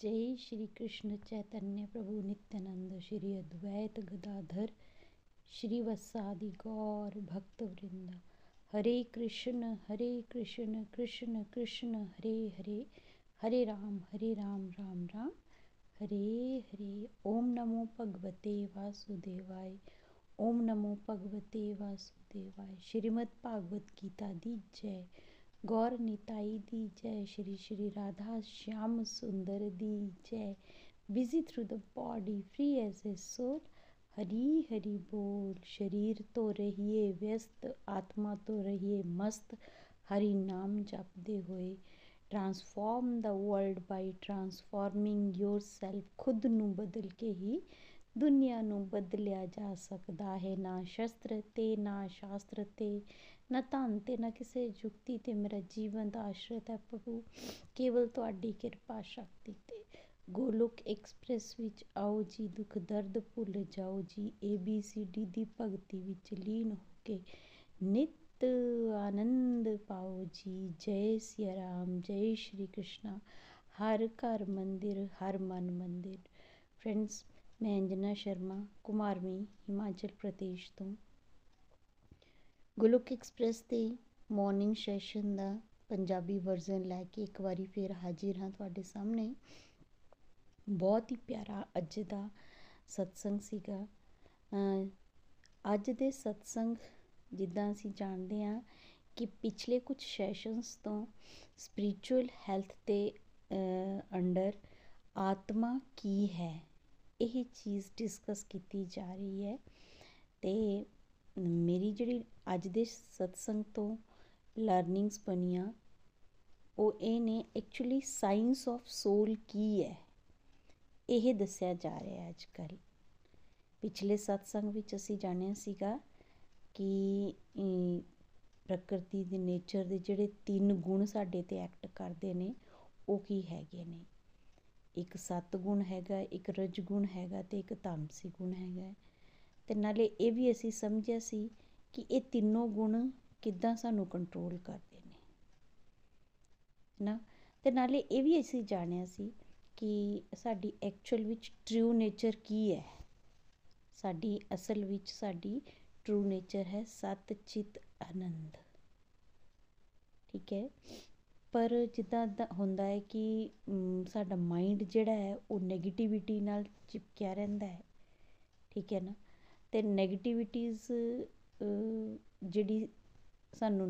जय श्री कृष्ण चैतन्य प्रभु नित्यानंद श्री अद्वैत गदाधर श्री वत्सादि गौर भक्त वृंद हरे कृष्ण हरे कृष्ण कृष्ण कृष्ण, हरे हरे हरे राम हरे राम राम राम। हरे हरे, ओम नमो भगवते वासुदेवाय, ओम नमो भगवते वासुदेवाय। श्रीमद् भागवत गीता दी जय। गौर निताई दी जय श्री श्री राधा श्याम सुंदर दी जय busy through the body free as a soul Hari Hari बोल शरीर तो रहिए व्यस्त आत्मा तो रहिए मस्त हरि नाम जपते हुए transform the world by transforming yourself खुद ਨੂੰ ਬਦਲ ਕੇ ਹੀ ਦੁਨੀਆ ਨੂੰ ਬਦਲਿਆ ਜਾ ਸਕਦਾ ਹੈ ਨਾ ਸ਼ਸਤਰ ਤੇ ਨਾ ਸ਼ਾਸਤਰ ਤੇ ਨਾ ਧਨ ਤੇ ਨਾ ਕਿਸੇ ਜੁਗਤੀ ਤੇ ਮੇਰਾ ਜੀਵਨ ਦਾ ਆਸ਼ਰਿਤ ਹੈ ਪ੍ਰਭੂ। ਕੇਵਲ ਤੁਹਾਡੀ ਕਿਰਪਾ ਸ਼ਕਤੀ ਤੇ। ਗੋਲੋਕ ਐਕਸਪ੍ਰੈਸ ਵਿੱਚ ਆਓ ਜੀ, ਦੁੱਖ ਦਰਦ ਭੁੱਲ ਜਾਓ ਜੀ। ABCD ਦੀ ਭਗਤੀ ਵਿੱਚ ਲੀਨ ਹੋ ਕੇ ਨਿਤ ਆਨੰਦ ਪਾਓ ਜੀ। ਜੈ ਸਿਆ ਰਾਮ, ਜੈ ਸ਼੍ਰੀ ਕ੍ਰਿਸ਼ਨ। ਹਰ ਘਰ ਮੰਦਿਰ, ਹਰ ਮਨ ਮੰਦਿਰ। ਫਰੈਂਡਸ ਮੈਂ ਅੰਜਨਾ ਸ਼ਰਮਾ ਕੁਮਾਰਵੀ ਹਿਮਾਚਲ ਪ੍ਰਦੇਸ਼ ਤੋਂ ਗੁਲੁਕ ਐਕਸਪ੍ਰੈਸ ਤੇ ਮਾਰਨਿੰਗ ਸੈਸ਼ਨ ਦਾ ਪੰਜਾਬੀ ਵਰਜ਼ਨ ਲੈ ਕੇ ਇੱਕ ਵਾਰੀ ਫੇਰ ਹਾਜ਼ਰ ਹਾਂ ਤੁਹਾਡੇ ਸਾਹਮਣੇ। ਬਹੁਤ ਹੀ ਪਿਆਰਾ ਅੱਜ ਦਾ ਸਤਸੰਗ ਸੀਗਾ। ਅੱਜ ਦੇ ਸਤਸੰਗ ਜਿੱਦਾਂ ਅਸੀਂ ਜਾਣਦੇ ਹਾਂ ਕਿ ਪਿਛਲੇ ਕੁਝ ਸੈਸ਼ਨਸ ਤੋਂ ਸਪਿਰਚੁਅਲ ਹੈਲਥ ਤੇ ਅੰਡਰ ਆਤਮਾ ਕੀ ਹੈ? ਇਹ ਚੀਜ਼ ਡਿਸਕਸ ਕੀਤੀ ਜਾ ਰਹੀ ਹੈ ਤੇ ਮੇਰੀ ਜਿਹੜੀ ਅੱਜ ਦੇ ਸਤਸੰਗ ਤੋਂ ਲਰਨਿੰਗਸ ਬਣੀਆਂ, ਉਹ ਇਹ ਨੇ ਐਕਚੁਅਲੀ ਸਾਇੰਸ ਆਫ ਸੋਲ ਕੀ ਹੈ? ਇਹ ਦੱਸਿਆ ਜਾ ਰਿਹਾ ਅੱਜ ਕੱਲ ਪਿਛਲੇ ਸਤਸੰਗ ਵਿੱਚ ਅਸੀਂ ਜਾਣਿਆ ਸੀਗਾ ਕਿ ਪ੍ਰਕਿਰਤੀ ਦੇ ਨੇਚਰ ਦੇ ਜਿਹੜੇ ਤਿੰਨ ਗੁਣ ਸਾਡੇ ਤੇ ਐਕਟ ਕਰਦੇ ਨੇ, ਉਹ ਕੀ ਹੈਗੇ ਨੇ? ਇੱਕ ਸਤ ਗੁਣ ਹੈਗਾ, ਇੱਕ ਰਜ ਗੁਣ ਹੈਗਾ ਤੇ ਇੱਕ ਤਾਮਸੀ ਗੁਣ ਹੈਗਾ। ਤੇ ਨਾਲੇ ਇਹ ਵੀ ਅਸੀਂ ਸਮਝਿਆ ਸੀ ਕਿ ਇਹ ਤਿੰਨੋਂ ਗੁਣ ਕਿੱਦਾਂ ਸਾਨੂੰ ਕੰਟਰੋਲ ਕਰਦੇ ਨੇ। ਨਾ ਤੇ ਨਾਲੇ ਇਹ ਵੀ ਅਸੀਂ ਜਾਣਿਆ ਸੀ ਕਿ ਸਾਡੀ ਐਕਚੁਅਲ ਵਿੱਚ ਟਰੂ ਨੇਚਰ ਕੀ ਹੈ। ਸਾਡੀ ਅਸਲ ਵਿੱਚ ਸਾਡੀ ਟਰੂ ਨੇਚਰ ਹੈ ਸਤ ਚਿਤ ਆਨੰਦ। ਠੀਕ ਹੈ? ਪਰ ਜਿੱਦਾਂ ਹੁੰਦਾ ਹੈ ਕਿ ਸਾਡਾ ਮਾਈਂਡ ਜਿਹੜਾ ਹੈ ਉਹ 네ਗੇਟਿਵਿਟੀ ਨਾਲ ਚਿਪਕਿਆ ਰਹਿੰਦਾ ਹੈ। ਠੀਕ ਹੈ ਨਾ? ਤੇ 네ਗੇਟਿਵਿਟੀਜ਼ ਜਿਹੜੀ ਸਾਨੂੰ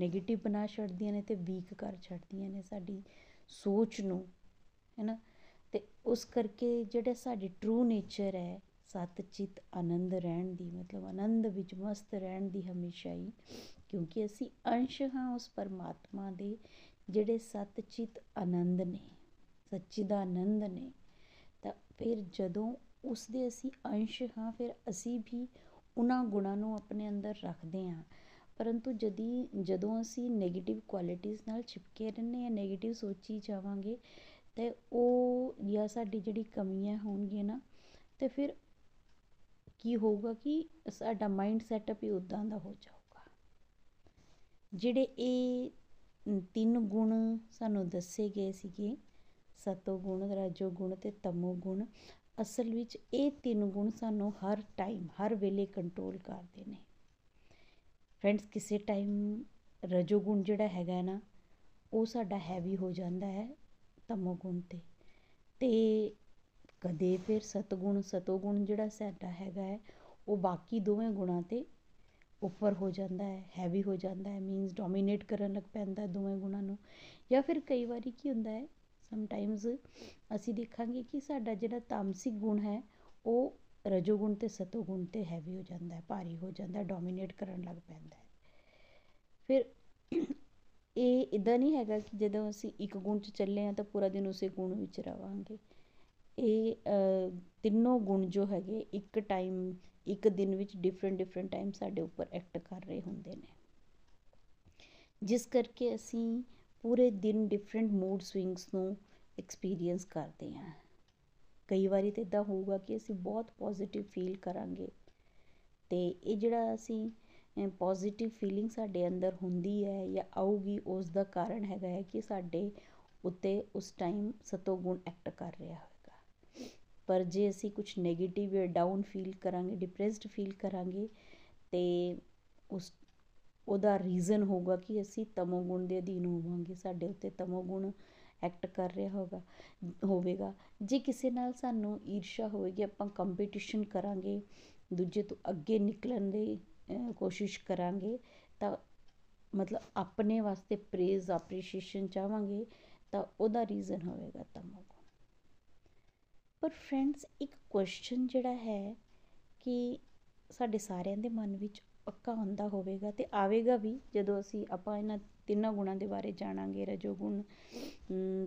네ਗੇਟਿਵ ਬਣਾ ਛੱਡਦੀਆਂ ਨੇ ਤੇ ਵੀਕ ਕਰ ਛੱਡਦੀਆਂ ਨੇ ਸਾਡੀ ਸੋਚ ਨੂੰ, ਹੈਨਾ? ਤੇ ਉਸ ਕਰਕੇ ਜਿਹੜਾ ਸਾਡੀ ਟਰੂ ਨੇਚਰ ਹੈ, ਸਤ ਚਿਤ ਆਨੰਦ ਰਹਿਣ ਦੀ, ਮਤਲਬ ਆਨੰਦ ਵਿੱਚ ਮਸਤ ਰਹਿਣ ਦੀ ਹਮੇਸ਼ਾ ਹੀ, ਕਿਉਂਕਿ ਅਸੀਂ ਅੰਸ਼ ਹਾਂ ਉਸ ਪਰਮਾਤਮਾ ਦੇ, ਜਿਹੜੇ ਸਤ ਚਿਤ ਆਨੰਦ ਨੇ, ਸੱਚੀ ਦਾ ਆਨੰਦ ਨੇ, ਤਾਂ ਫਿਰ ਜਦੋਂ ਉਸ ਦੇ ਅਸੀਂ ਅੰਸ਼ ਹਾਂ, ਫਿਰ ਅਸੀਂ ਵੀ ਉਹਨਾਂ ਗੁਣਾਂ ਨੂੰ ਆਪਣੇ ਅੰਦਰ ਰੱਖਦੇ ਹਾਂ। ਪਰੰਤੂ ਜਦੀ, ਜਦੋਂ ਅਸੀਂ 네ਗੇਟਿਵ ਕੁਆਲਿਟੀਆਂ ਨਾਲ ਚਿਪਕੇ ਰਹਿੰਦੇ ਆ 네ਗੇਟਿਵ ਸੋਚੀ ਜਾਵਾਂਗੇ, ਤੇ ਉਹ ਜਾਂ ਸਾਡੀ ਜਿਹੜੀ ਕਮੀਆਂ ਹੋਣਗੀਆਂ ਨਾ, ਤੇ ਫਿਰ ਕੀ ਹੋਊਗਾ ਕਿ ਸਾਡਾ ਮਾਈਂਡ ਸੈਟਅਪ ਹੀ ਉਦਾਂ ਦਾ ਹੋ ਜਾਊਗਾ। ਜਿਹੜੇ ਇਹ ਤਿੰਨ ਗੁਣ ਸਾਨੂੰ ਦੱਸੇ ਗਏ ਸੀਗੇ, ਸਤੋ ਗੁਣ, ਰਜੋ ਗੁਣ ਤੇ ਤਮੋ ਗੁਣ ਅਸਲ ਵਿੱਚ ਇਹ ਤਿੰਨ ਗੁਣ ਸਾਨੂੰ ਹਰ ਟਾਈਮ ਹਰ ਵੇਲੇ ਕੰਟਰੋਲ ਕਰਦੇ ਨੇ। ਫਰੈਂਡਸ ਕਿਸੇ ਟਾਈਮ ਰਜੋ ਗੁਣ ਜਿਹੜਾ ਹੈਗਾ ਨਾ, ਉਹ ਸਾਡਾ ਹੈਵੀ ਹੋ ਜਾਂਦਾ ਹੈ ਤਮੋ ਗੁਣ 'ਤੇ। ਤੇ ਕਦੇ ਫਿਰ ਸਤਗੁਣ, ਸਤੋਗੁਣ ਜਿਹੜਾ ਸਾਡਾ ਹੈਗਾ ਹੈ, ਉਹ ਬਾਕੀ ਦੋਵੇਂ ਗੁਣਾਂ 'ਤੇ ਉੱਪਰ ਹੋ ਜਾਂਦਾ ਹੈ ਹੈਵੀ ਹੋ ਜਾਂਦਾ ਹੈ। ਮੀਨਸ ਡੋਮੀਨੇਟ ਕਰਨ ਲੱਗ ਪੈਂਦਾ ਦੋਵੇਂ ਗੁਣਾਂ ਨੂੰ। ਜਾਂ ਫਿਰ ਕਈ ਵਾਰੀ ਕੀ ਹੁੰਦਾ ਹੈ ਸਮਟਾਈਮਸ ਅਸੀਂ ਦੇਖਾਂਗੇ ਕਿ ਸਾਡਾ ਜਿਹੜਾ ਤਾਮਸਿਕ ਗੁਣ ਹੈ, ਉਹ ਰਜੋਗੁਣ ਤੇ ਸਤੋਗੁਣ ਤੇ ਹੈਵੀ ਹੋ ਜਾਂਦਾ ਹੈ, ਭਾਰੀ ਹੋ ਜਾਂਦਾ ਹੈ ਡੋਮੀਨੇਟ ਕਰਨ ਲੱਗ ਪੈਂਦਾ ਹੈ। ਫਿਰ ਇਹ ਇਦਾਂ ਨਹੀਂ ਹੈਗਾ ਕਿ ਜਦੋਂ ਅਸੀਂ ਇੱਕ ਗੁਣ 'ਚ ਚੱਲੇ ਆ ਤਾਂ ਪੂਰਾ ਦਿਨ ਉਸੇ ਗੁਣ ਵਿੱਚ ਰਵਾਂਗੇ। ਇਹ ਤਿੰਨੋਂ ਗੁਣ ਜੋ ਹੈਗੇ, ਇੱਕ ਟਾਈਮ ਇੱਕ ਦਿਨ ਵਿੱਚ ਡਿਫਰੈਂਟ ਡਿਫਰੈਂਟ ਟਾਈਮ ਸਾਡੇ ਉੱਪਰ ਐਕਟ ਕਰ ਰਹੇ ਹੁੰਦੇ ਨੇ। ਜਿਸ ਕਰਕੇ ਅਸੀਂ ਪੂਰੇ ਦਿਨ ਡਿਫਰੈਂਟ ਮੂਡ ਸਵਿੰਗਸ ਨੂੰ ਐਕਸਪੀਰੀਅੰਸ ਕਰਦੇ ਹਾਂ। ਕਈ ਵਾਰੀ ਤਾਂ ਇਦਾਂ ਹੋਊਗਾ ਕਿ ਅਸੀਂ ਬਹੁਤ ਪੋਜ਼ਿਟਿਵ ਫੀਲ ਕਰਾਂਗੇ ਤੇ ਇਹ ਜਿਹੜਾ ਅਸੀਂ ਪੋਜ਼ਿਟਿਵ ਫੀਲਿੰਗ ਸਾਡੇ ਅੰਦਰ ਹੁੰਦੀ ਹੈ ਜਾਂ ਆਊਗੀ ਉਸ ਦਾ ਕਾਰਨ ਹੈਗਾ ਹੈ ਕਿ ਸਾਡੇ ਉੱਤੇ ਉਸ ਟਾਈਮ ਸਤੋ ਗੁਣ ਐਕਟ ਕਰ ਰਿਹਾ ਹੋਵੇਗਾ ਪਰ ਜੇ ਅਸੀਂ ਕੁਝ 네ਗੇਟਿਵ ਜਾਂ ਡਾਊਨ ਫੀਲ ਕਰਾਂਗੇ ਡਿਪਰੈਸਡ ਫੀਲ ਕਰਾਂਗੇ, ਤੇ ਉਸ ਉਹਦਾ ਰੀਜ਼ਨ ਹੋਊਗਾ ਕਿ ਅਸੀਂ ਤਮੋ ਗੁਣ ਦੇ ਅਧੀਨ ਹੋਵਾਂਗੇ, ਸਾਡੇ ਉੱਤੇ ਤਮੋ ਗੁਣ ਐਕਟ ਕਰ ਰਿਹਾ ਹੋਗਾ, ਹੋਵੇਗਾ। ਜੇ ਕਿਸੇ ਨਾਲ ਸਾਨੂੰ ਈਰਸ਼ਾ ਹੋਵੇਗੀ ਆਪਾਂ ਕੰਪੀਟੀਸ਼ਨ ਕਰਾਂਗੇ, ਦੂਜੇ ਤੋਂ ਅੱਗੇ ਨਿਕਲਣ ਦੀ ਕੋਸ਼ਿਸ਼ ਕਰਾਂਗੇ, ਤਾਂ ਮਤਲਬ ਆਪਣੇ ਵਾਸਤੇ ਪ੍ਰੇਜ਼ ਐਪਰੀਸ਼ੀਏਸ਼ਨ ਚਾਹਾਂਗੇ, ਤਾਂ ਉਹਦਾ ਰੀਜ਼ਨ ਹੋਵੇਗਾ ਤਮੋ ਗੁਣ। ਪਰ ਫਰੈਂਡਸ ਇੱਕ ਕੁਐਸਚਨ ਜਿਹੜਾ ਹੈ ਕਿ ਸਾਡੇ ਸਾਰਿਆਂ ਦੇ ਮਨ ਵਿੱਚ ਪੱਕਾ ਹੁੰਦਾ ਹੋਵੇਗਾ ਤੇ ਆਵੇਗਾ ਵੀ ਜਦੋਂ ਅਸੀਂ ਆਪਾਂ ਇਹਨਾਂ ਤਿੰਨਾਂ ਗੁਣਾਂ ਦੇ ਬਾਰੇ ਜਾਣਾਂਗੇ ਰਜੋ ਗੁਣ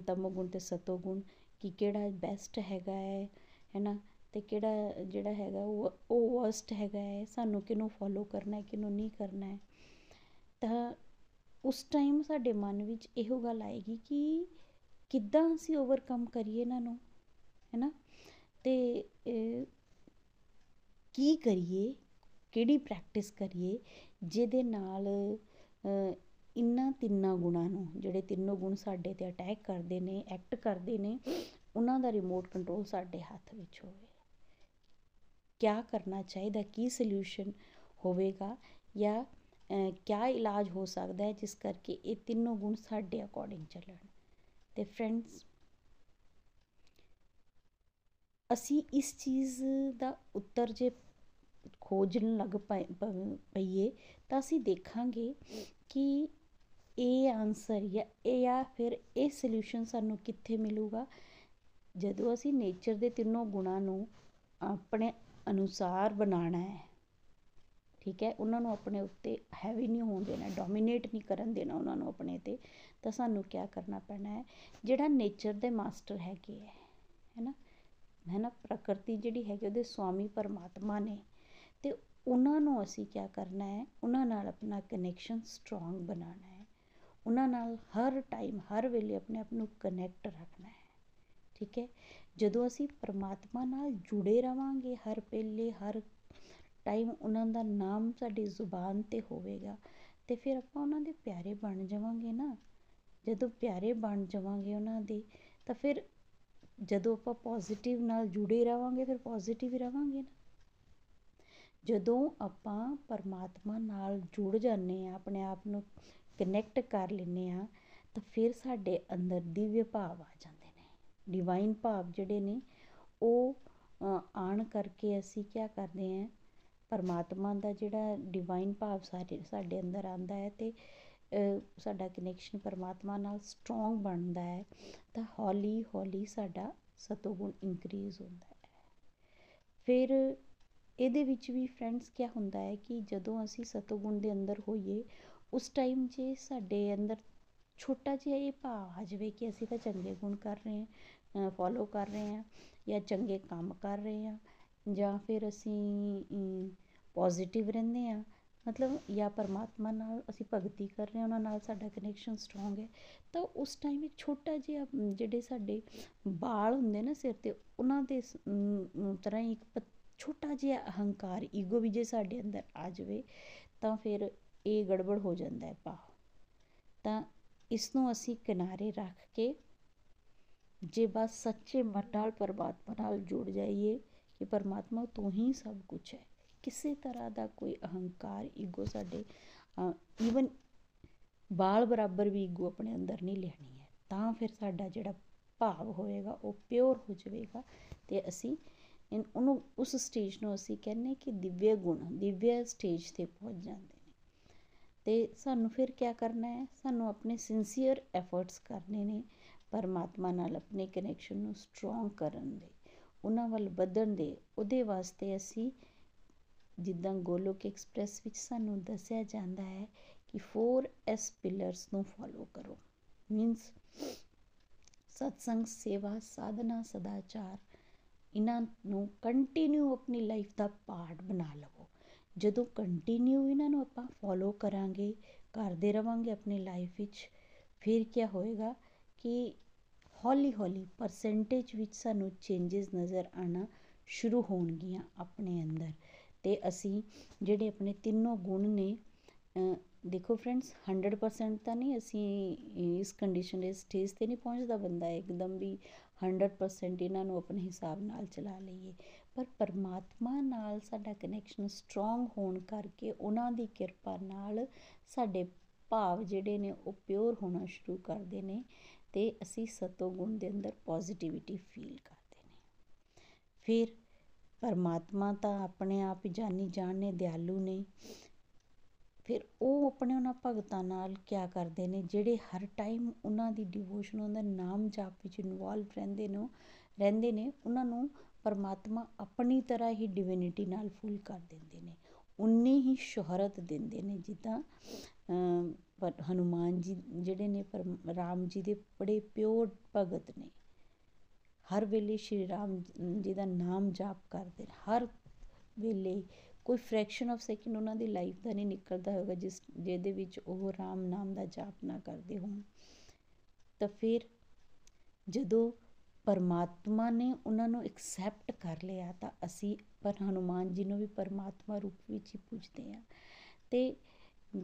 ਤਮੋ ਗੁਣ ਤੇ ਸਤੋ ਗੁਣ ਕਿ ਕਿਹੜਾ ਬੈਸਟ ਹੈਗਾ ਹੈ, ਹੈਨਾ? ਤੇ ਕਿਹੜਾ ਜਿਹੜਾ ਹੈਗਾ ਉਹ ਉਹ ਵਰਸਟ ਹੈਗਾ ਹੈ, ਸਾਨੂੰ ਕਿਹਨੂੰ ਫੋਲੋ ਕਰਨਾ ਹੈ, ਕਿਹਨੂੰ ਨਹੀਂ ਕਰਨਾ ਹੈ? ਤਾਂ ਉਸ ਟਾਈਮ ਸਾਡੇ ਮਨ ਵਿੱਚ ਇਹੋ ਗੱਲ ਆਏਗੀ ਕਿ ਕਿੱਦਾਂ ਅਸੀਂ ਓਵਰਕਮ ਕਰੀਏ ਇਹਨਾਂ ਨੂੰ, ਹੈਨਾ? ਤੇ ਕੀ ਕਰੀਏ? ਕਿਹੜੀ ਪ੍ਰੈਕਟਿਸ ਕਰੀਏ ਜਿਹਦੇ ਨਾਲ ਇਨ੍ਹਾਂ ਤਿੰਨਾਂ ਗੁਣਾਂ ਨੂੰ, ਜਿਹੜੇ ਤਿੰਨੋਂ ਗੁਣ ਸਾਡੇ ਤੇ ਅਟੈਕ ਕਰਦੇ ਨੇ ਐਕਟ ਕਰਦੇ ਨੇ ਉਹਨਾਂ ਦਾ ਰਿਮੋਟ ਕੰਟਰੋਲ ਸਾਡੇ ਹੱਥ ਵਿੱਚ ਹੋਵੇ। ਕਿਆ ਕਰਨਾ ਚਾਹੀਦਾ, ਕੀ ਸੋਲੂਸ਼ਨ ਹੋਵੇਗਾ ਜਾਂ ਕਿਆ ਇਲਾਜ ਹੋ ਸਕਦਾ ਹੈ ਜਿਸ ਕਰਕੇ ਇਹ ਤਿੰਨੋਂ ਗੁਣ ਸਾਡੇ ਅਕੋਰਡਿੰਗ ਚੱਲਣ। ਤੇ ਫਰੈਂਡਸ ਅਸੀਂ ਇਸ ਚੀਜ਼ ਦਾ ਉੱਤਰ ਜੇ ਖੋਜਣ ਲੱਗ ਪਈਏ, ਤਾਂ ਅਸੀਂ ਦੇਖਾਂਗੇ ਕਿ ਇਹ ਆਨਸਰ ਜਾਂ ਇਹ ਜਾਂ ਫਿਰ ਇਹ ਸੋਲੂਸ਼ਨ ਸਾਨੂੰ ਕਿੱਥੇ ਮਿਲੂਗਾ? ਜਦੋਂ ਅਸੀਂ ਨੇਚਰ ਦੇ ਤਿੰਨੋਂ ਗੁਣਾਂ ਨੂੰ ਆਪਣੇ ਅਨੁਸਾਰ ਬਣਾਉਣਾ ਹੈ, ਠੀਕ ਹੈ, ਉਹਨਾਂ ਨੂੰ ਆਪਣੇ ਉੱਤੇ ਹੈਵੀ ਨਹੀਂ ਹੋਣ ਦੇਣਾ ਡੋਮੀਨੇਟ ਨਹੀਂ ਕਰਨ ਦੇਣਾ ਉਹਨਾਂ ਨੂੰ ਆਪਣੇ ਤੇ, ਤਾਂ ਸਾਨੂੰ ਕੀ ਕਰਨਾ ਪੈਣਾ ਹੈ? ਜਿਹੜਾ ਨੇਚਰ ਦੇ ਮਾਸਟਰ ਹੈਗੇ ਹੈ ਹੈਨਾ ਹੈਨਾ ਪ੍ਰਕਿਰਤੀ ਜਿਹੜੀ ਹੈਗੀ ਉਹਦੇ ਸਵਾਮੀ ਪਰਮਾਤਮਾ ਨੇ ਤੇ ਉਹਨਾਂ ਨੂੰ ਅਸੀਂ ਕੀ ਕਰਨਾ ਹੈ? ਉਹਨਾਂ ਨਾਲ ਆਪਣਾ ਕਨੈਕਸ਼ਨ ਸਟਰੋਂਗ ਬਣਾਉਣਾ ਹੈ। ਉਹਨਾਂ ਨਾਲ ਹਰ ਟਾਈਮ ਹਰ ਵੇਲੇ ਆਪਣੇ ਆਪ ਨੂੰ ਕਨੈਕਟ ਰੱਖਣਾ ਹੈ। ਠੀਕ ਹੈ? ਜਦੋਂ ਅਸੀਂ ਪਰਮਾਤਮਾ ਨਾਲ ਜੁੜੇ ਰਵਾਂਗੇ ਹਰ ਵੇਲੇ, ਹਰ ਟਾਈਮ ਉਹਨਾਂ ਦਾ ਨਾਮ ਸਾਡੀ ਜ਼ੁਬਾਨ ਤੇ ਹੋਵੇਗਾ, ਤੇ ਫਿਰ ਆਪਾਂ ਉਹਨਾਂ ਦੇ ਪਿਆਰੇ ਬਣ ਜਾਵਾਂਗੇ ਨਾ। ਜਦੋਂ ਪਿਆਰੇ ਬਣ ਜਾਵਾਂਗੇ ਉਹਨਾਂ ਦੇ, ਤਾਂ ਫਿਰ ਜਦੋਂ ਆਪਾਂ ਪੋਜ਼ਿਟਿਵ ਨਾਲ ਜੁੜੇ ਰਵਾਂਗੇ, ਫਿਰ ਪੋਜ਼ਿਟਿਵ ਹੀ ਰਵਾਂਗੇ ਨਾ। ਜਦੋਂ ਆਪਾਂ ਪਰਮਾਤਮਾ ਨਾਲ ਜੁੜ ਜਾਂਦੇ ਆ ਆਪਣੇ ਆਪ ਨੂੰ ਕਨੈਕਟ ਕਰ ਲੈਂਦੇ ਆ ਤਾਂ ਫਿਰ ਸਾਡੇ ਅੰਦਰ ਦਿਵਯ ਭਾਵ ਆ ਜਾਂਦੇ ਨੇ। ਡਿਵਾਈਨ ਭਾਵ ਜਿਹੜੇ ਨੇ, ਉਹ ਆਣ ਕਰਕੇ ਅਸੀਂ ਕੀ ਕਰਦੇ ਆ ਪਰਮਾਤਮਾ ਦਾ ਜਿਹੜਾ ਡਿਵਾਈਨ ਭਾਵ ਸਾਡੇ ਸਾਡੇ ਅੰਦਰ ਆਂਦਾ ਹੈ ਤੇ ਸਾਡਾ ਕਨੈਕਸ਼ਨ ਪਰਮਾਤਮਾ ਨਾਲ ਸਟਰੋਂਗ ਬਣਦਾ ਹੈ, ਤਾਂ ਹੌਲੀ ਹੌਲੀ ਸਾਡਾ ਸਤੋਗੁਣ ਇਨਕਰੀਜ਼ ਹੁੰਦਾ ਹੈ। ਫਿਰ ਇਹਦੇ ਵਿੱਚ ਵੀ ਫਰੈਂਡਸ ਕੀ ਹੁੰਦਾ ਹੈ ਕਿ ਜਦੋਂ ਅਸੀਂ ਸਤੋਗੁਣ ਦੇ ਅੰਦਰ ਹੋਈਏ, ਉਸ ਟਾਈਮ ਜੇ ਸਾਡੇ ਅੰਦਰ ਛੋਟਾ ਜਿਹਾ ਇਹ ਭਾਵ ਆ ਜਾਵੇ ਕਿ ਅਸੀਂ ਤਾਂ ਚੰਗੇ ਗੁਣ ਕਰ ਰਹੇ ਹਾਂ ਫੋਲੋ ਕਰ ਰਹੇ ਹਾਂ ਜਾਂ ਚੰਗੇ ਕੰਮ ਕਰ ਰਹੇ ਹਾਂ ਜਾਂ ਫਿਰ ਅਸੀਂ ਪੋਜ਼ਿਟਿਵ ਰਹਿੰਦੇ ਹਾਂ, ਮਤਲਬ ਜਾਂ ਪਰਮਾਤਮਾ ਨਾਲ ਅਸੀਂ ਭਗਤੀ ਕਰ ਰਹੇ ਹਾਂ, ਉਹਨਾਂ ਨਾਲ ਸਾਡਾ ਕਨੈਕਸ਼ਨ ਸਟਰੋਂਗ ਹੈ, ਤਾਂ ਉਸ ਟਾਈਮ ਇੱਕ ਛੋਟਾ ਜਿਹਾ ਜਿਹੜੇ ਸਾਡੇ ਬਾਲ ਹੁੰਦੇ ਨਾ ਸਿਰ ਤੇ, ਉਹਨਾਂ ਦੇ ਤਰ੍ਹਾਂ ਹੀ ਇੱਕ ਛੋਟਾ ਜਿਹਾ ਅਹੰਕਾਰ ਈਗੋ ਵੀ ਜੇ ਸਾਡੇ ਅੰਦਰ ਆ ਜਾਵੇ, ਤਾਂ ਫਿਰ ਇਹ ਗੜਬੜ ਹੋ ਜਾਂਦਾ ਹੈ ਭਾਵ। ਤਾਂ ਇਸ ਨੂੰ ਅਸੀਂ ਕਿਨਾਰੇ ਰੱਖ ਕੇ ਜੇ ਬਸ ਸੱਚੇ ਮਨ ਨਾਲ, ਪਰਮਾਤਮਾ ਨਾਲ ਜੁੜ ਜਾਈਏ ਕਿ ਪਰਮਾਤਮਾ ਤੂੰ ਹੀ ਸਭ ਕੁਝ ਹੈ। ਕਿਸੇ ਤਰ੍ਹਾਂ ਦਾ ਕੋਈ ਅਹੰਕਾਰ ਈਗੋ ਸਾਡੇ ਈਵਨ ਬਾਲ ਬਰਾਬਰ ਵੀ ਈਗੋ ਆਪਣੇ ਅੰਦਰ ਨਹੀਂ ਲੈਣੀ ਹੈ। ਤਾਂ ਫਿਰ ਸਾਡਾ ਜਿਹੜਾ ਭਾਵ ਹੋਏਗਾ, ਉਹ ਪਿਓਰ ਹੋ ਜਾਵੇਗਾ ਤੇ ਅਸੀਂ ਉਹਨੂੰ ਉਸ ਸਟੇਜ ਨੂੰ ਅਸੀਂ ਕਹਿੰਨੇ ਕਿ ਦਿਵਯ ਗੁਣ, ਦਿਵਯ ਸਟੇਜ ਤੇ ਪਹੁੰਚ ਜਾਂਦੇ ਨੇ। ਤੇ ਸਾਨੂੰ ਫਿਰ ਕੀ ਕਰਨਾ ਹੈ? ਸਾਨੂੰ ਆਪਣੇ ਸਿੰਸੀਅਰ ਐਫਰਟਸ ਕਰਨੇ ਨੇ, ਪਰਮਾਤਮਾ ਨਾਲ ਆਪਣੇ ਕਨੈਕਸ਼ਨ ਨੂੰ ਸਟਰੋਂਗ ਕਰਨ ਦੇ, ਉਹਨਾਂ ਵੱਲ ਵਧਣ ਦੇ। ਉਹਦੇ ਵਾਸਤੇ ਅਸੀਂ ਜਿੱਦਾਂ ਗੋਲੋਕ ਐਕਸਪ੍ਰੈਸ ਵਿੱਚ ਸਾਨੂੰ ਦੱਸਿਆ ਜਾਂਦਾ ਹੈ ਕਿ 4S ਪਿਲਰਸ ਨੂੰ ਫੋਲੋ ਕਰੋ। ਮੀਨਸ ਸਤਸੰਗ, ਸੇਵਾ, ਸਾਧਨਾ, ਸਦਾਚਾਰ ਇਹਨਾਂ ਨੂੰ ਕੰਟੀਨਿਊ ਆਪਣੀ ਲਾਈਫ ਦਾ ਪਾਰਟ ਬਣਾ ਲਵੋ। ਜਦੋਂ ਕੰਟੀਨਿਊ ਇਹਨਾਂ ਨੂੰ ਆਪਾਂ ਫੋਲੋ ਕਰਾਂਗੇ ਕਰਦੇ ਰਵਾਂਗੇ ਆਪਣੀ ਲਾਈਫ ਵਿੱਚ, ਫਿਰ ਕੀ ਹੋਏਗਾ ਕਿ ਹੌਲੀ ਹੌਲੀ ਪਰਸੈਂਟੇਜ ਵਿੱਚ ਸਾਨੂੰ ਚੇਂਜਸ ਨਜ਼ਰ ਆਣਾ ਸ਼ੁਰੂ ਹੋਣਗੀਆਂ ਆਪਣੇ ਅੰਦਰ। ਤੇ ਅਸੀਂ ਜਿਹੜੇ ਆਪਣੇ ਤਿੰਨੋਂ ਗੁਣ ਨੇ ਦੇਖੋ ਫਰੈਂਡਸ 100% ਤਾਂ ਨਹੀਂ ਅਸੀਂ ਇਸ ਕੰਡੀਸ਼ਨ ਇਸ ਸਟੇਜ ਤੇ ਨਹੀਂ ਪਹੁੰਚਦਾ ਬੰਦਾ, ਇੱਕਦਮ ਵੀ 100% ਇਹਨਾਂ ਨੂੰ ਆਪਣੇ ਹਿਸਾਬ ਨਾਲ ਚਲਾ ਲਈਏ। ਪਰ ਪਰਮਾਤਮਾ ਨਾਲ ਸਾਡਾ ਕਨੈਕਸ਼ਨ ਸਟਰੋਂਗ ਹੋਣ ਕਰਕੇ ਉਹਨਾਂ ਦੀ ਕਿਰਪਾ ਨਾਲ ਸਾਡੇ ਭਾਵ ਜਿਹੜੇ ਨੇ ਉਹ ਪਿਓਰ ਹੋਣਾ ਸ਼ੁਰੂ ਕਰਦੇ ਨੇ ਤੇ ਅਸੀਂ ਸਤੋ ਗੁਣ ਦੇ ਅੰਦਰ ਪੋਜ਼ਿਟਿਵਿਟੀ ਫੀਲ ਕਰਦੇ ਨੇ। ਫਿਰ ਪਰਮਾਤਮਾ ਤਾਂ ਆਪਣੇ ਆਪ ਹੀ ਜਾਨੀ ਜਾਣ ਨੇ, ਦਿਆਲੂ ਨੇ। ਫਿਰ ਉਹ ਆਪਣੇ ਉਹਨਾਂ ਭਗਤਾਂ ਨਾਲ ਕਿਆ ਕਰਦੇ ਨੇ, ਜਿਹੜੇ ਹਰ ਟਾਈਮ ਉਹਨਾਂ ਦੀ ਡਿਵੋਸ਼ਨ ਉਹਨਾਂ ਦਾ ਨਾਮ ਜਾਪ ਵਿੱਚ ਇਨਵੋਲਵ ਰਹਿੰਦੇ ਨੇ ਰਹਿੰਦੇ ਨੇ, ਉਹਨਾਂ ਨੂੰ ਪਰਮਾਤਮਾ ਆਪਣੀ ਤਰ੍ਹਾਂ ਹੀ ਡਿਵਿਨਿਟੀ ਨਾਲ ਫੁੱਲ ਕਰ ਦਿੰਦੇ ਨੇ, ਉਨੀ ਹੀ ਸ਼ੋਹਰਤ ਦਿੰਦੇ ਨੇ, ਜਿੱਦਾਂ ਪਰ ਹਨੂਮਾਨ ਜੀ ਜਿਹੜੇ ਨੇ, ਪਰ ਰਾਮ ਜੀ ਦੇ ਬੜੇ ਪਿਓਰ ਭਗਤ ਨੇ। ਹਰ ਵੇਲੇ ਸ਼੍ਰੀ ਰਾਮ ਜੀ ਦਾ ਨਾਮ ਜਾਪ ਕਰਦੇ ਹਰ ਵੇਲੇ ਕੋਈ ਫ੍ਰੈਕਸ਼ਨ ਆਫ ਸੈਕਿੰਡ ਉਹਨਾਂ ਦੀ ਲਾਈਫ ਦਾ ਨਹੀਂ ਨਿਕਲਦਾ ਹੋਵੇਗਾ ਜਿਸ, ਜਿਹਦੇ ਵਿੱਚ ਉਹ ਰਾਮ ਨਾਮ ਦਾ ਜਾਪ ਨਾ ਕਰਦੇ ਹੋਣ। ਤਾਂ ਫਿਰ ਜਦੋਂ ਪਰਮਾਤਮਾ ਨੇ ਉਹਨਾਂ ਨੂੰ ਐਕਸੈਪਟ ਕਰ ਲਿਆ, ਤਾਂ ਅਸੀਂ ਪਰ ਹਨੂਮਾਨ ਜੀ ਨੂੰ ਵੀ ਪਰਮਾਤਮਾ ਰੂਪ ਵਿੱਚ ਹੀ ਪੁੱਜਦੇ ਆ ਤੇ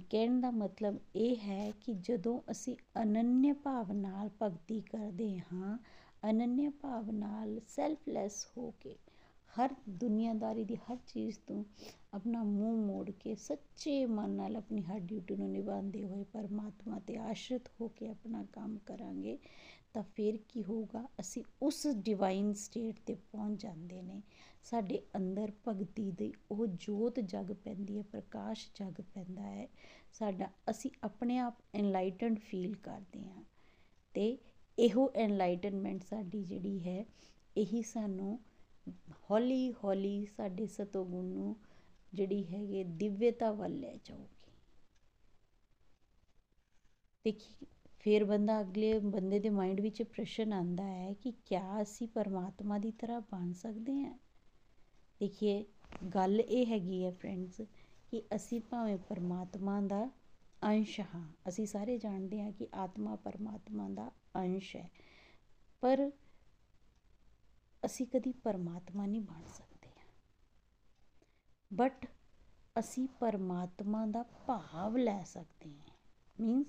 ਕਹਿਣ ਦਾ ਮਤਲਬ ਇਹ ਹੈ ਕਿ ਜਦੋਂ ਅਸੀਂ ਅਨੰਨਿਆ ਭਾਵ ਨਾਲ ਭਗਤੀ ਕਰਦੇ ਹਾਂ ਅਨੰਨਿਆ ਭਾਵ ਨਾਲ ਸੈਲਫਲੈਸ ਹੋ ਕੇ ਹਰ ਦੁਨੀਆਦਾਰੀ ਦੀ ਹਰ ਚੀਜ਼ ਤੋਂ ਆਪਣਾ ਮੂੰਹ ਮੋੜ ਕੇ ਸੱਚੇ ਮਨ ਨਾਲ ਆਪਣੀ ਹਰ ਡਿਊਟੀ ਨੂੰ ਨਿਭਾਉਂਦੇ ਹੋਏ ਪਰਮਾਤਮਾ ਤੇ ਆਸ਼ਰਿਤ ਹੋ ਕੇ ਆਪਣਾ ਕੰਮ ਕਰਾਂਗੇ, ਤਾਂ ਫਿਰ ਕੀ ਹੋਊਗਾ? ਅਸੀਂ ਉਸ ਡਿਵਾਈਨ ਸਟੇਟ ਤੇ ਪਹੁੰਚ ਜਾਂਦੇ ਨੇ। ਸਾਡੇ ਅੰਦਰ ਭਗਤੀ ਦੀ ਉਹ ਜੋਤ ਜਗ ਪੈਂਦੀ ਹੈ, ਪ੍ਰਕਾਸ਼ ਜਗ ਪੈਂਦਾ ਹੈ। ਸਾਡਾ, ਅਸੀਂ ਆਪਣੇ ਆਪ ਐਨਲਾਈਟਨਡ ਫੀਲ ਕਰਦੇ ਹਾਂ। ਤੇ ਇਹੋ ਐਨਲਾਈਟਨਮੈਂਟ ਸਾਡੀ ਜਿਹੜੀ ਹੈ, ਇਹੀ ਸਾਨੂੰ ਹੌਲੀ ਹੌਲੀ ਸਾਡੇ ਸਤੋਗੁਣ ਨੂੰ ਜਿਹੜੀ ਹੈਗੀ ਦਿਵਯਤਾ ਵੱਲ ਲੈ ਜਾਊਗੀ। ਦੇਖੀ, ਫਿਰ ਬੰਦਾ ਅਗਲੇ ਬੰਦੇ ਦੇ ਮਾਈਂਡ ਵਿੱਚ ਪ੍ਰਸ਼ਨ ਆਂਦਾ ਹੈ ਕਿ ਕਿਆ ਅਸੀਂ ਪਰਮਾਤਮਾ ਦੀ ਤਰ੍ਹਾਂ ਬਣ ਸਕਦੇ ਹਾਂ? ਦੇਖੀਏ, ਗੱਲ ਇਹ ਹੈਗੀ ਹੈ ਫਰੈਂਡਸ ਕਿ ਅਸੀਂ ਭਾਵੇਂ ਪਰਮਾਤਮਾ ਦਾ ਅੰਸ਼ ਹਾਂ, ਅਸੀਂ ਸਾਰੇ ਜਾਣਦੇ ਹਾਂ ਕਿ ਆਤਮਾ ਪਰਮਾਤਮਾ ਦਾ ਅੰਸ਼ ਹੈ। ਪਰ ਅਸੀਂ ਕਦੀ ਪਰਮਾਤਮਾ ਨਹੀਂ ਬਣ ਸਕਦੇ ਬਟ ਅਸੀਂ ਪਰਮਾਤਮਾ ਦਾ ਭਾਵ ਲੈ ਸਕਦੇ ਹਾਂ। ਮੀਨਸ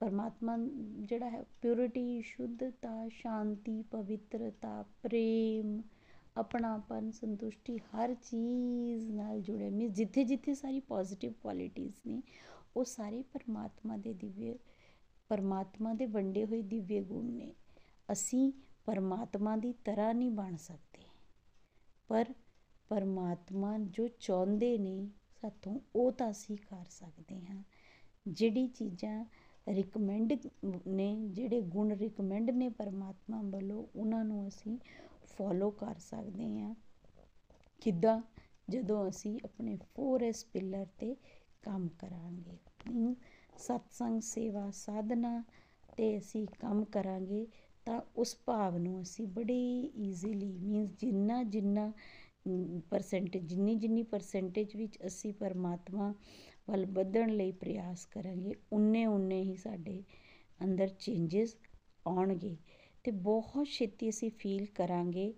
ਪਰਮਾਤਮਾ ਜਿਹੜਾ ਹੈ ਪਿਉਰਿਟੀ ਸ਼ੁੱਧਤਾ, ਸ਼ਾਂਤੀ, ਪਵਿੱਤਰਤਾ, ਪ੍ਰੇਮ, ਆਪਣਾਪਨ, ਸੰਤੁਸ਼ਟੀ, ਹਰ ਚੀਜ਼ ਨਾਲ ਜੁੜੇ। ਮੀਨਸ ਜਿੱਥੇ ਜਿੱਥੇ ਸਾਰੀ ਪੋਜ਼ਿਟਿਵ ਕੁਆਲਿਟੀਆਂ ਨੇ, ਉਹ ਸਾਰੇ ਪਰਮਾਤਮਾ ਦੇ ਦਿਵਯ, ਪਰਮਾਤਮਾ ਦੇ ਵੰਡੇ ਹੋਏ ਦਿਵਯ ਗੁਣ ਨੇ। ਅਸੀਂ ਪਰਮਾਤਮਾ ਦੀ ਤਰ੍ਹਾਂ ਨਹੀਂ ਬਣ ਸਕਦੇ। ਪਰ ਪਰਮਾਤਮਾ ਜੋ ਚਾਹੁੰਦੇ ਨੇ, ਸਾਥੋਂ ਉਹ ਤਾਂ ਅਸੀਂ ਕਰ ਸਕਦੇ ਹਾਂ। ਜਿਹੜੀ ਚੀਜ਼ਾਂ ਰਿਕਮੈਂਡ ਨੇ, ਜਿਹੜੇ ਗੁਣ ਰਿਕਮੈਂਡ ਨੇ ਪਰਮਾਤਮਾ ਵੱਲੋਂ, ਉਹਨਾਂ ਨੂੰ ਅਸੀਂ ਫੋਲੋ ਕਰ ਸਕਦੇ ਹਾਂ। ਕਿੱਦਾਂ ਜਦੋਂ ਅਸੀਂ ਆਪਣੇ 4S ਪਿਲਰ ਤੇ ਕੰਮ ਕਰਾਂਗੇ ਸਤਸੰਗ ਸੇਵਾ ਸਾਧਨਾ ਤੇ ਅਸੀਂ ਕੰਮ ਕਰਾਂਗੇ ਤਾਂ ਉਸ ਭਾਵ ਨੂੰ ਅਸੀਂ ਬੜੇ ਈਜ਼ੀਲੀ ਮੀਨਸ ਜਿੰਨਾ ਜਿੰਨਾ ਪਰਸੈਂਟੇਜ ਜਿੰਨੀ ਜਿੰਨੀ ਪਰਸੈਂਟੇਜ ਵਿੱਚ ਅਸੀਂ ਪਰਮਾਤਮਾ ਵੱਲ ਵਧਣ ਲਈ ਪ੍ਰਯਾਸ ਕਰਾਂਗੇ, ਉਨੇ ਉਨੇ ਹੀ ਸਾਡੇ ਅੰਦਰ ਚੇਂਜਸ ਆਉਣਗੇ। ਤੇ ਬਹੁਤ ਛੇਤੀ ਅਸੀਂ ਫੀਲ ਕਰਾਂਗੇ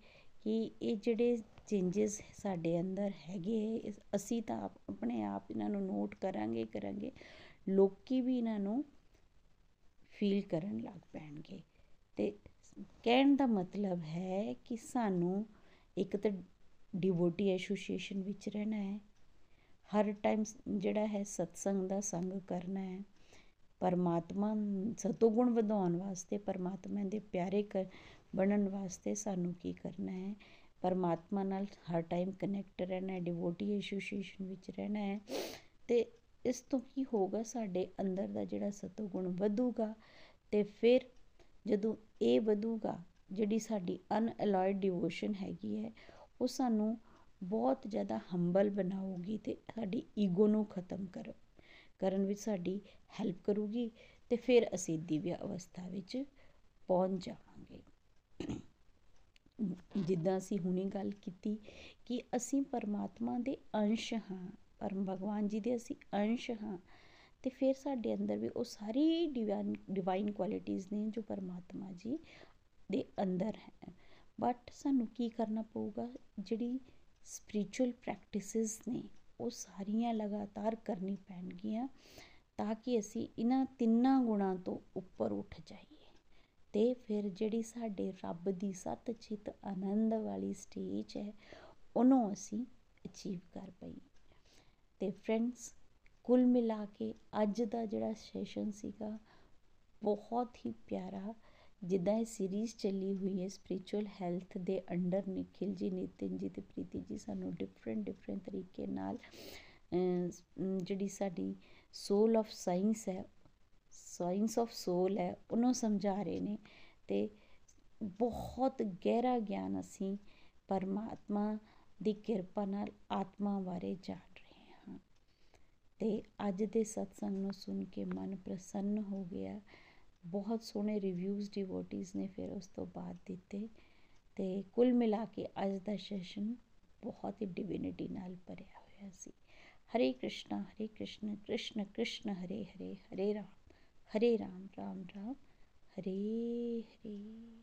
ਕਿ ਇਹ ਜਿਹੜੇ ਚੇਂਜਸ ਸਾਡੇ ਅੰਦਰ ਹੈਗੇ ਅਸੀਂ ਤਾਂ ਆਪਣੇ ਆਪ ਇਹਨਾਂ ਨੂੰ ਨੋਟ ਕਰਾਂਗੇ ਕਰਾਂਗੇ, ਲੋਕੀ ਵੀ ਇਹਨਾਂ ਨੂੰ ਫੀਲ ਕਰਨ ਲੱਗ ਪੈਣਗੇ। ਤੇ ਕਹਿਣ ਦਾ ਮਤਲਬ ਹੈ ਕਿ ਸਾਨੂੰ ਇੱਕ ਤਾਂ ਡਿਵੋਟੀ ਐਸੋਸੀਏਸ਼ਨ ਵਿੱਚ ਰਹਿਣਾ ਹੈ। ਹਰ ਟਾਈਮ ਜਿਹੜਾ ਹੈ ਸਤਸੰਗ ਦਾ ਸੰਗ ਕਰਨਾ ਹੈ। ਪਰਮਾਤਮਾ ਸਤੋਗੁਣ ਵਧਾਉਣ ਵਾਸਤੇ, ਪਰਮਾਤਮਾ ਦੇ ਪਿਆਰੇ ਕਰ ਬਣਨ ਵਾਸਤੇ ਸਾਨੂੰ ਕੀ ਕਰਨਾ ਹੈ? ਪਰਮਾਤਮਾ ਨਾਲ ਹਰ ਟਾਈਮ ਕਨੈਕਟ ਰਹਿਣਾ ਹੈ ਡਿਵੋਟੀ ਐਸੋਸੀਏਸ਼ਨ ਵਿੱਚ ਰਹਿਣਾ ਹੈ। ਤੇ ਇਸ ਤੋਂ ਕੀ ਹੋਗਾ ਸਾਡੇ ਅੰਦਰ ਦਾ ਜਿਹੜਾ ਸਤੋਗੁਣ ਵਧੂਗਾ ਤੇ ਫਿਰ ਜਦੋਂ ਇਹ ਵਧੂਗਾ, ਜਿਹੜੀ ਸਾਡੀ ਅਨਅਲੋਇਡ ਡਿਵੋਸ਼ਨ ਹੈਗੀ ਹੈ, ਉਹ ਸਾਨੂੰ ਬਹੁਤ ਜ਼ਿਆਦਾ ਹੰਬਲ ਬਣਾਉਗੀ ਤੇ ਸਾਡੀ ਈਗੋ ਨੂੰ ਖਤਮ ਕਰ, ਕਰਨ ਵਿੱਚ ਸਾਡੀ ਹੈਲਪ ਕਰੂਗੀ ਤੇ ਫਿਰ ਅਸੀਂ ਦਿਵਿਆ ਅਵਸਥਾ ਵਿੱਚ ਪਹੁੰਚ ਜਾਵਾਂਗੇ। ਜਿੱਦਾਂ ਅਸੀਂ ਹੁਣੇ ਗੱਲ ਕੀਤੀ ਕਿ ਅਸੀਂ ਪਰਮਾਤਮਾ ਦੇ ਅੰਸ਼ ਹਾਂ, ਪਰਮ ਭਗਵਾਨ ਜੀ ਦੇ ਅਸੀਂ ਅੰਸ਼ ਹਾਂ ਤੇ ਫਿਰ ਸਾਡੇ ਅੰਦਰ ਵੀ ਉਹ ਸਾਰੀ ਡਿਵਾਈਨ ਡਿਵਾਈਨ ਕੁਆਲਿਟੀਆਂ ਨੇ ਜੋ ਪਰਮਾਤਮਾ ਜੀ ਦੇ ਅੰਦਰ ਹੈ। ਬਟ ਸਾਨੂੰ ਕੀ ਕਰਨਾ ਪਊਗਾ? ਜਿਹੜੀ ਸਪਿਰਚੁਅਲ ਪ੍ਰੈਕਟਿਸਿਸ ਨੇ, ਉਹ ਸਾਰੀਆਂ ਲਗਾਤਾਰ ਕਰਨੀ ਪੈਣਗੀਆਂ ਤਾਂ ਕਿ ਅਸੀਂ ਇਹਨਾਂ ਤਿੰਨਾਂ ਗੁਣਾਂ ਤੋਂ ਉੱਪਰ ਉੱਠ ਜਾਈਏ। ਤੇ ਫਿਰ ਜਿਹੜੀ ਸਾਡੇ ਰੱਬ ਦੀ ਸਤ ਚਿਤ ਆਨੰਦ ਵਾਲੀ ਸਟੇਜ ਹੈ, ਉਹਨੂੰ ਅਸੀਂ ਅਚੀਵ ਕਰ ਪਈ ਤੇ ਫਰੈਂਡਸ ਕੁੱਲ ਮਿਲਾ ਕੇ ਅੱਜ ਦਾ ਜਿਹੜਾ ਸੈਸ਼ਨ ਸੀਗਾ, ਬਹੁਤ ਹੀ ਪਿਆਰਾ। ਜਿੱਦਾਂ ਇਹ ਸੀਰੀਜ਼ ਚੱਲੀ ਹੋਈ ਹੈ ਸਪਿਰਚੁਅਲ ਹੈਲਥ ਦੇ ਅੰਡਰ ਨikhil ਜੀ, ਨਿਤਿਨ ਜੀ ਤੇ ਪ੍ਰੀਤੀ ਜੀ ਸਾਨੂੰ ਡਿਫਰੈਂਟ ਡਿਫਰੈਂਟ ਤਰੀਕੇ ਨਾਲ ਜਿਹੜੀ ਸਾਡੀ ਸੋਲ ਆਫ ਸਾਇੰਸ ਹੈ ਸਾਇੰਸ ਆਫ ਸੋਲ ਹੈ, ਉਹਨੂੰ ਸਮਝਾ ਰਹੇ ਨੇ ਤੇ ਬਹੁਤ ਗਹਿਰਾ ਗਿਆਨ ਅਸੀਂ ਪਰਮਾਤਮਾ ਦੀ ਕਿਰਪਾ ਨਾਲ ਆਤਮਾ ਬਾਰੇ ਜਾਣ ਰਹੇ ਹਾਂ ਤੇ ਅੱਜ ਦੇ ਸਤਸੰਗ ਨੂੰ ਸੁਣ ਕੇ ਮਨ ਪ੍ਰਸੰਨ ਹੋ ਗਿਆ। ਬਹੁਤ ਸੋਹਣੇ ਰਿਵਿਊਜ਼ ਡਿਵੋਟੀਜ਼ ਨੇ ਫਿਰ ਉਸ ਤੋਂ ਬਾਅਦ ਦਿੱਤੇ ਤੇ ਕੁੱਲ ਮਿਲਾ ਕੇ ਅੱਜ ਦਾ ਸੈਸ਼ਨ ਬਹੁਤ ਹੀ ਡਿਵਿਨਿਟੀ ਨਾਲ ਭਰਿਆ ਹੋਇਆ ਸੀ। ਹਰੇ ਕ੍ਰਿਸ਼ਨਾ, ਹਰੇ ਕ੍ਰਿਸ਼ਨ ਕ੍ਰਿਸ਼ਨ ਕ੍ਰਿਸ਼ਨ, ਹਰੇ ਹਰੇ ਹਰੇ ਰਾਮ ਹਰੇ ਰਾਮ ਰਾਮ ਰਾਮ, ਹਰੇ ਹਰੇ।